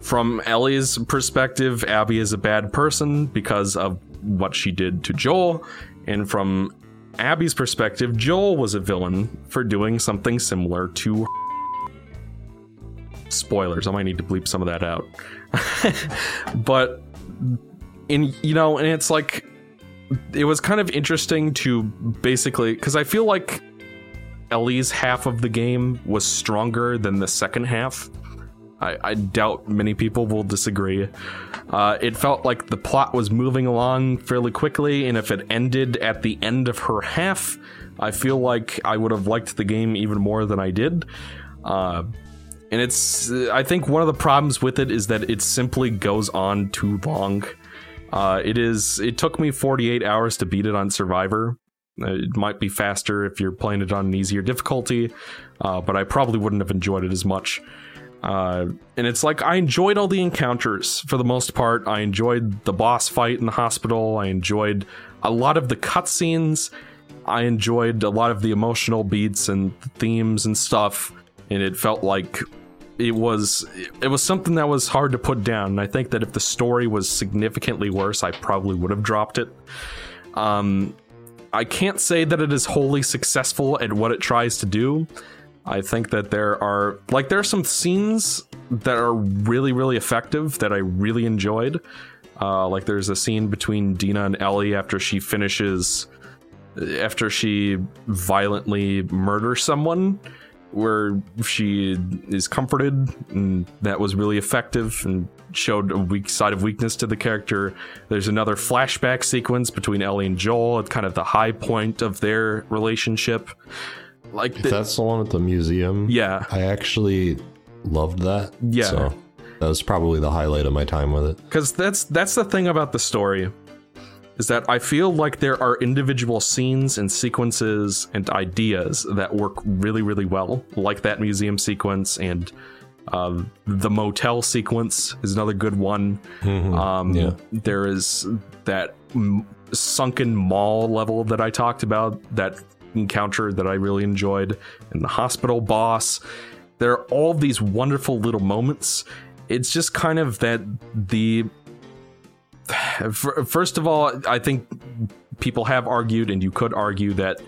From Ellie's perspective, Abby is a bad person because of what she did to Joel, and from Abby's perspective, Joel was a villain for doing something similar to spoilers. I might need to bleep some of that out. but in you know, and it's like it was kind of interesting to basically because I feel like Ellie's half of the game was stronger than the second half. I, I doubt many people will disagree. Uh, it felt like the plot was moving along fairly quickly, and if it ended at the end of her half, I feel like I would have liked the game even more than I did. Uh, and it's, I think one of the problems with it is that it simply goes on too long. Uh, it is, it took me 48 hours to beat it on Survivor. Uh, It might be faster if you're playing it on an easier difficulty, uh, but I probably wouldn't have enjoyed it as much. Uh, and it's like I enjoyed all the encounters for the most part. I enjoyed the boss fight in the hospital. I enjoyed a lot of the cutscenes. I enjoyed a lot of the emotional beats and themes and stuff. And it felt like it was it was something that was hard to put down. And I think that if the story was significantly worse, I probably would have dropped it. Um, I can't say that it is wholly successful at what it tries to do, I think that there are like there are some scenes that are really really effective that I really enjoyed. Uh, like there's a scene between Dina and Ellie after she finishes after she violently murders someone where she is comforted and that was really effective and showed a weak side of weakness to the character there's another flashback sequence between ellie and joel at kind of the high point of their relationship like the, That's the one at the museum. yeah I actually loved that. Yeah. So that was probably the highlight of my time with it. because that's that's the thing about the story is that I feel like there are individual scenes and sequences and ideas that work really really well, like that museum sequence and uh, the motel sequence is another good one. Um, Yeah. There is that m- sunken mall level that I talked about, that encounter that I really enjoyed, and the hospital boss. There are all these wonderful little moments. It's just kind of that the First of all, I think people have argued, and you could argue that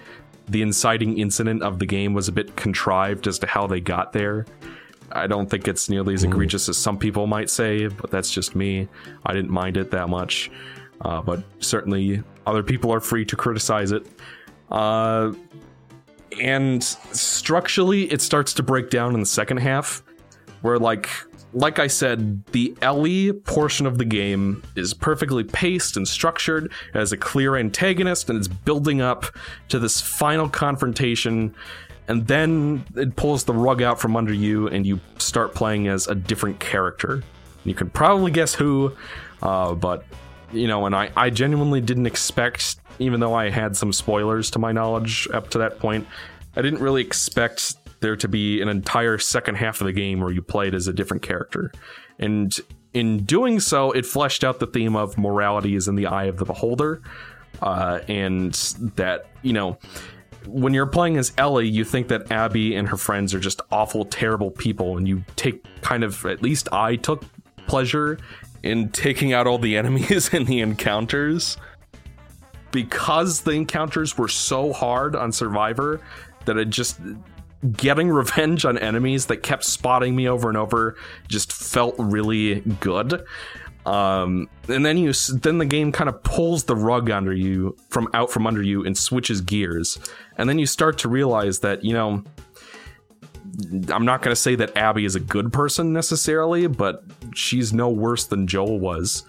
the inciting incident of the game was a bit contrived as to how they got there. I don't think it's nearly as egregious as some people might say, but that's just me. I didn't mind it that much, uh, but certainly other people are free to criticize it. Uh, and structurally, it starts to break down in the second half, where like like I said, the Ellie portion of the game is perfectly paced and structured, it has a clear antagonist, and it's building up to this final confrontation. And then it pulls the rug out from under you, and you start playing as a different character. You can probably guess who, uh, but you know, and I, I genuinely didn't expect, even though I had some spoilers to my knowledge up to that point, I didn't really expect there to be an entire second half of the game where you played as a different character. And in doing so, it fleshed out the theme of morality is in the eye of the beholder. Uh, and that, you know, when you're playing as Ellie, you think that Abby and her friends are just awful, terrible people, and you take kind of, at least I took pleasure in taking out all the enemies in the encounters because the encounters were so hard on Survivor that it just getting revenge on enemies that kept spotting me over and over just felt really good. Um, and then you then the game kind of pulls the rug under you from out from under you and switches gears. And then you start to realize that, you know, I'm not going to say that Abby is a good person necessarily, but she's no worse than Joel was,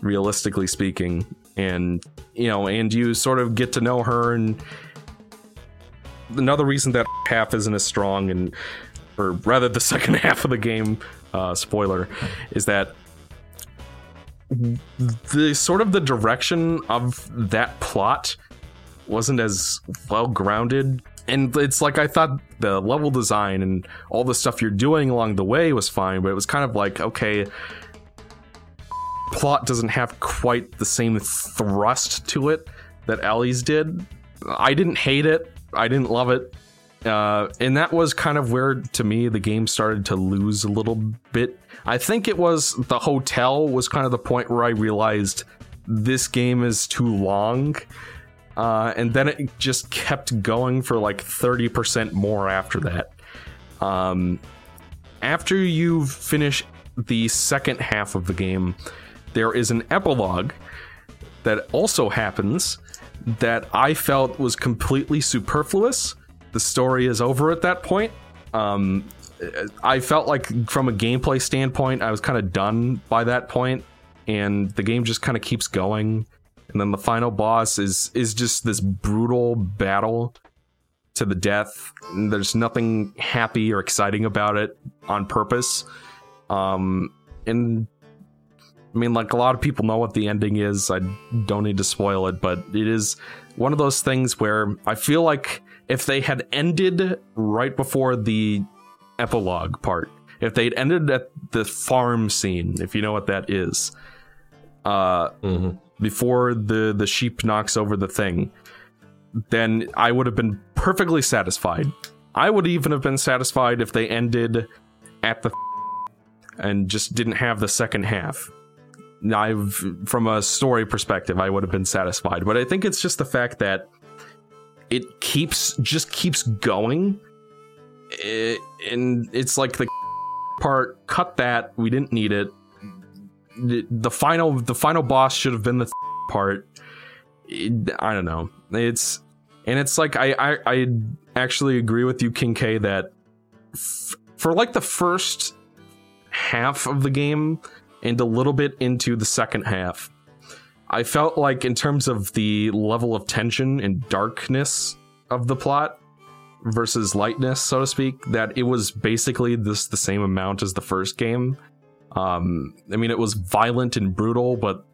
realistically speaking. And, you know, and you sort of get to know her. And another reason that half isn't as strong, and, or rather the second half of the game, uh, spoiler, is that the sort of the direction of that plot wasn't as well grounded and it's like I thought the level design and all the stuff you're doing along the way was fine, but it was kind of like, okay, plot doesn't have quite the same thrust to it that Ellie's did. I didn't hate it, I didn't love it. Uh, and that was kind of where, to me, the game started to lose a little bit. I think it was the hotel was kind of the point where I realized this game is too long. Uh, and then it just kept going for like 30% more after that. Um, after you finish the second half of the game, there is an epilogue that also happens that I felt was completely superfluous. The story is over at that point. Um, I felt like, from a gameplay standpoint, I was kind of done by that point, and the game just kind of keeps going and then the final boss is is just this brutal battle to the death. There's nothing happy or exciting about it on purpose. Um, and I mean, like a lot of people know what the ending is. I don't need to spoil it, but it is one of those things where I feel like if they had ended right before the epilogue part, if they'd ended at the farm scene, if you know what that is, uh, before the the sheep knocks over the thing, then I would have been perfectly satisfied. I would even have been satisfied if they ended at the and just didn't have the second half. I've from a story perspective, I would have been satisfied, but I think it's just the fact that it keeps just keeps going it, and it's like the part cut that we didn't need it. The, the final the final boss should have been the part. It- I don't know. It's and it's like I I, I actually agree with you, King K, that f- for like the first half of the game and a little bit into the second half, I felt like in terms of the level of tension and darkness of the plot versus lightness, so to speak, that it was basically this the same amount as the first game. Um, I mean, it was violent and brutal, but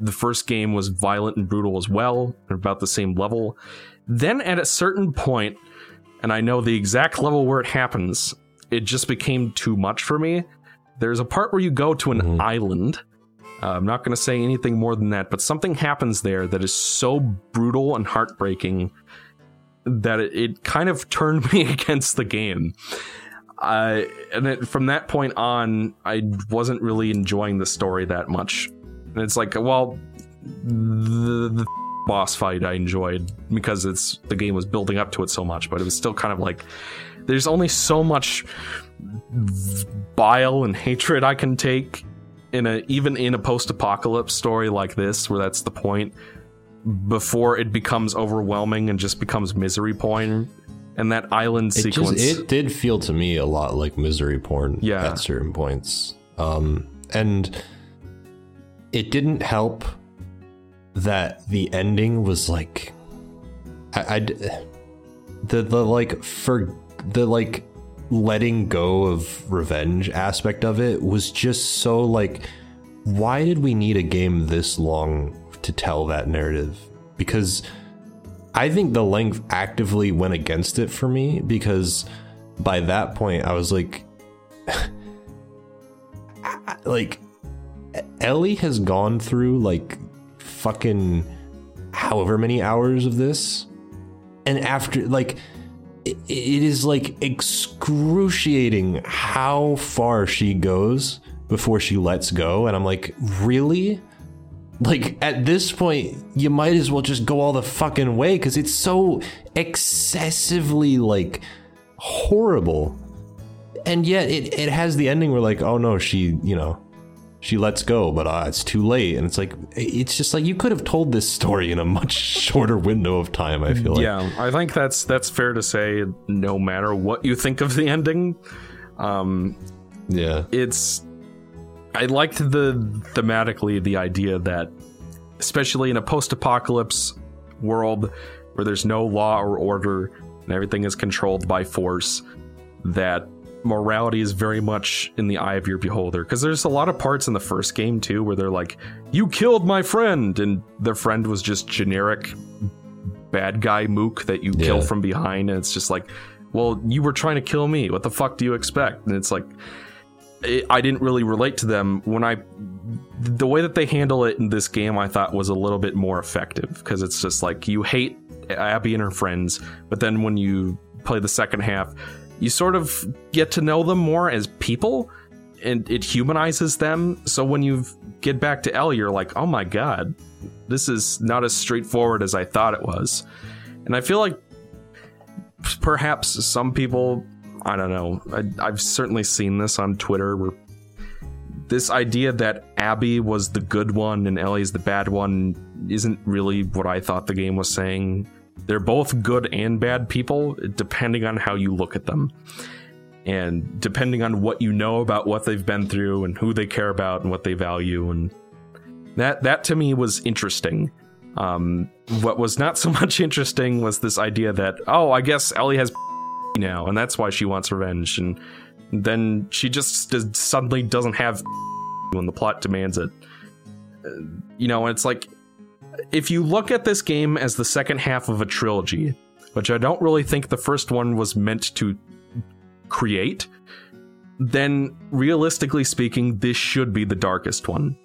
the first game was violent and brutal as well, about the same level. Then at a certain point, and I know the exact level where it happens, it just became too much for me. There's a part where you go to an island. Uh, I'm not going to say anything more than that, but something happens there that is so brutal and heartbreaking that it, it kind of turned me against the game. Uh, and it, from that point on, I wasn't really enjoying the story that much. And it's like, well, the, the boss fight I enjoyed because it's the game was building up to it so much, but it was still kind of like there's only so much bile and hatred I can take in a even in a post-apocalypse story like this where that's the point before it becomes overwhelming and just becomes misery porn and that island It sequence just it did feel to me a lot like misery porn Yeah. at certain points. Um and it didn't help that the ending was like I the the like for the like letting go of revenge aspect of it was just so like why did we need a game this long to tell that narrative? Because I think the length actively went against it for me because by that point I was like like Ellie has gone through like fucking however many hours of this. And after like it, is like excruciating how far she goes before she lets go and I'm like really? Like at this point you might as well just go all the fucking way because it's so excessively like horrible. And yet it, it has the ending where like oh no she you know she lets go but uh, it's too late. And it's like it's just like you could have told this story in a much shorter window of time i feel like. Yeah i think that's that's fair to say no matter what you think of the ending. Um yeah. it's I liked the thematically the idea that especially in a post-apocalypse world where there's no law or order and everything is controlled by force that morality is very much in the eye of your beholder. Because there's a lot of parts in the first game too where they're like you killed my friend! And their friend was just generic bad guy mook that you kill from behind. And it's just like well you were trying to kill me. What the fuck do you expect? And it's like it, I didn't really relate to them. When I the way that they handle it in this game I thought was a little bit more effective. Because it's just like you hate Abby and her friends but then when you play the second half you sort of get to know them more as people and it humanizes them so when you get back to Ellie you're like oh my god this is not as straightforward as I thought it was and I feel like perhaps some people I don't know. I, I've certainly seen this on Twitter where this idea that Abby was the good one and Ellie's the bad one isn't really what I thought the game was saying. They're both good and bad people, depending on how you look at them. And depending on what you know about what they've been through and who they care about and what they value. And that, that to me was interesting. Um, what was not so much interesting was this idea that, oh, I guess Ellie has now, and that's why she wants revenge. And then she just suddenly doesn't have when the plot demands it. Uh, You know, and it's like if you look at this game as the second half of a trilogy, which I don't really think the first one was meant to create, then realistically speaking, this should be the darkest one.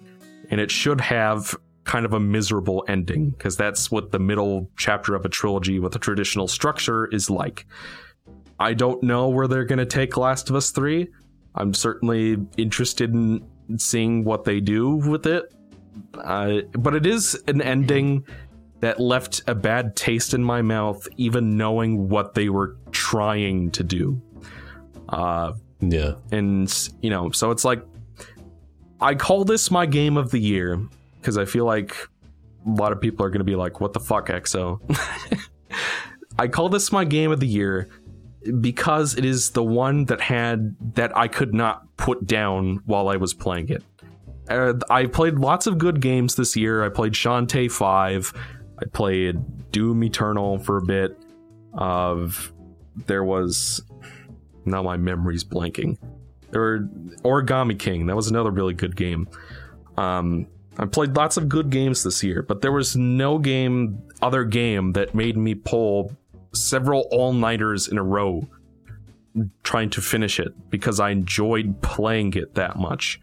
And it should have kind of a miserable ending, because that's what the middle chapter of a trilogy with a traditional structure is like. I don't know where they're going to take Last of Us 3. I'm certainly interested in seeing what they do with it. Uh, but it is an ending that left a bad taste in my mouth, even knowing what they were trying to do. Uh, Yeah. and you know, so it's like I call this my game of the year because I feel like a lot of people are going to be like, "What the fuck, EXO?" I call this my game of the year because it is the one that had that I could not put down while I was playing it. Uh, I played lots of good games this year. I played Shantae 5. I played Doom Eternal for a bit. Of there was now my memory's blanking. There were Origami King. That was another really good game. Um, I played lots of good games this year, but there was no game, other game that made me pull several all nighters in a row trying to finish it because I enjoyed playing it that much.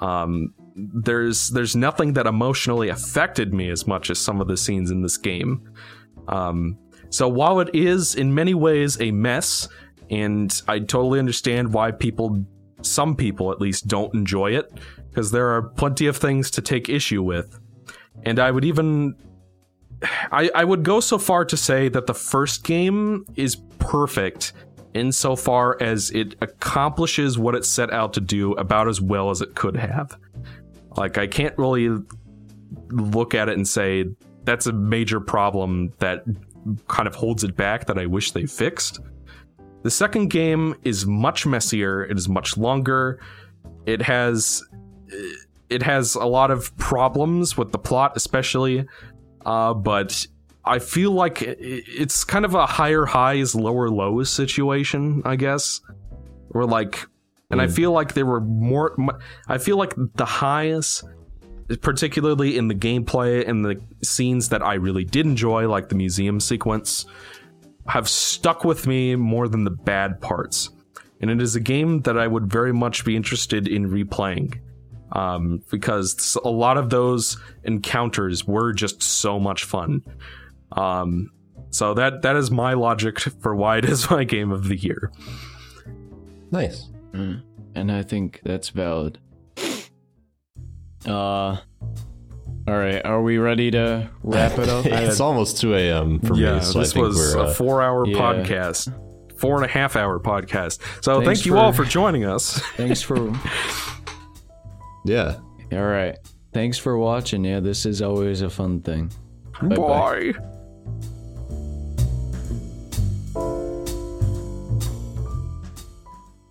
Um, there's there's nothing that emotionally affected me as much as some of the scenes in this game. Um, so while it is in many ways a mess, and I totally understand why people, some people at least, don't enjoy it, because there are plenty of things to take issue with. And I would even I, I would go so far to say that the first game is perfect insofar as it accomplishes what it set out to do about as well as it could have. Like, I can't really look at it and say that's a major problem that kind of holds it back that I wish they fixed. The second game is much messier, it is much longer. It has it has a lot of problems with the plot especially uh, but I feel like it's kind of a higher highs, lower lows situation, I guess. Or like, and I feel like there were more. I feel like the highs, particularly in the gameplay and the scenes that I really did enjoy, like the museum sequence, have stuck with me more than the bad parts. And it is a game that I would very much be interested in replaying um, because a lot of those encounters were just so much fun. Um, so that that is my logic for why it is my game of the year. Nice. and I think that's valid. Uh, all right, are we ready to wrap it up? it's almost 2 a.m. for yeah, me, so this I think was we're. a Uh, four-hour yeah. podcast, four and a half hour podcast. So Thanks thank you for- all for joining us. Thanks for. yeah. All right, thanks for watching. Yeah, this is always a fun thing. Bye.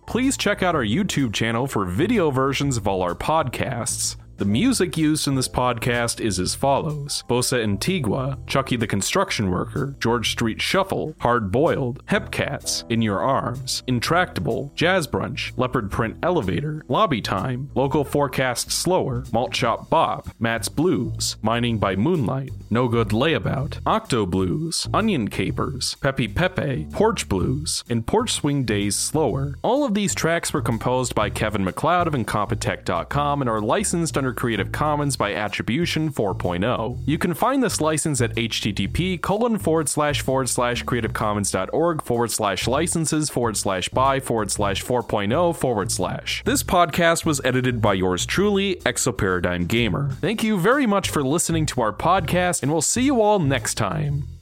Please check out our YouTube channel for video versions of all our podcasts. The music used in this podcast is as follows Bossa Antigua, Chucky the Construction Worker, George Street Shuffle, Hard Boiled, Hepcats, In Your Arms, Intractable, Jazz Brunch, Leopard Print Elevator, Lobby Time, Local Forecast Slower, Malt Shop Bop, Matt's Blues, Mining by Moonlight, No Good Layabout, Octo Blues, Onion Capers, Peppy Pepe, Porch Blues, and Porch Swing Days Slower. All of these tracks were composed by Kevin MacLeod of Incompetech.com and are licensed under Creative Commons by Attribution 4.0. You can find this license at http colon forward slash forward slash creativecommons.org forward slash licenses forward slash by forward slash 4.0 forward slash. This podcast was edited by yours truly, Exoparadigm Gamer. Thank you very much for listening to our podcast, and we'll see you all next time.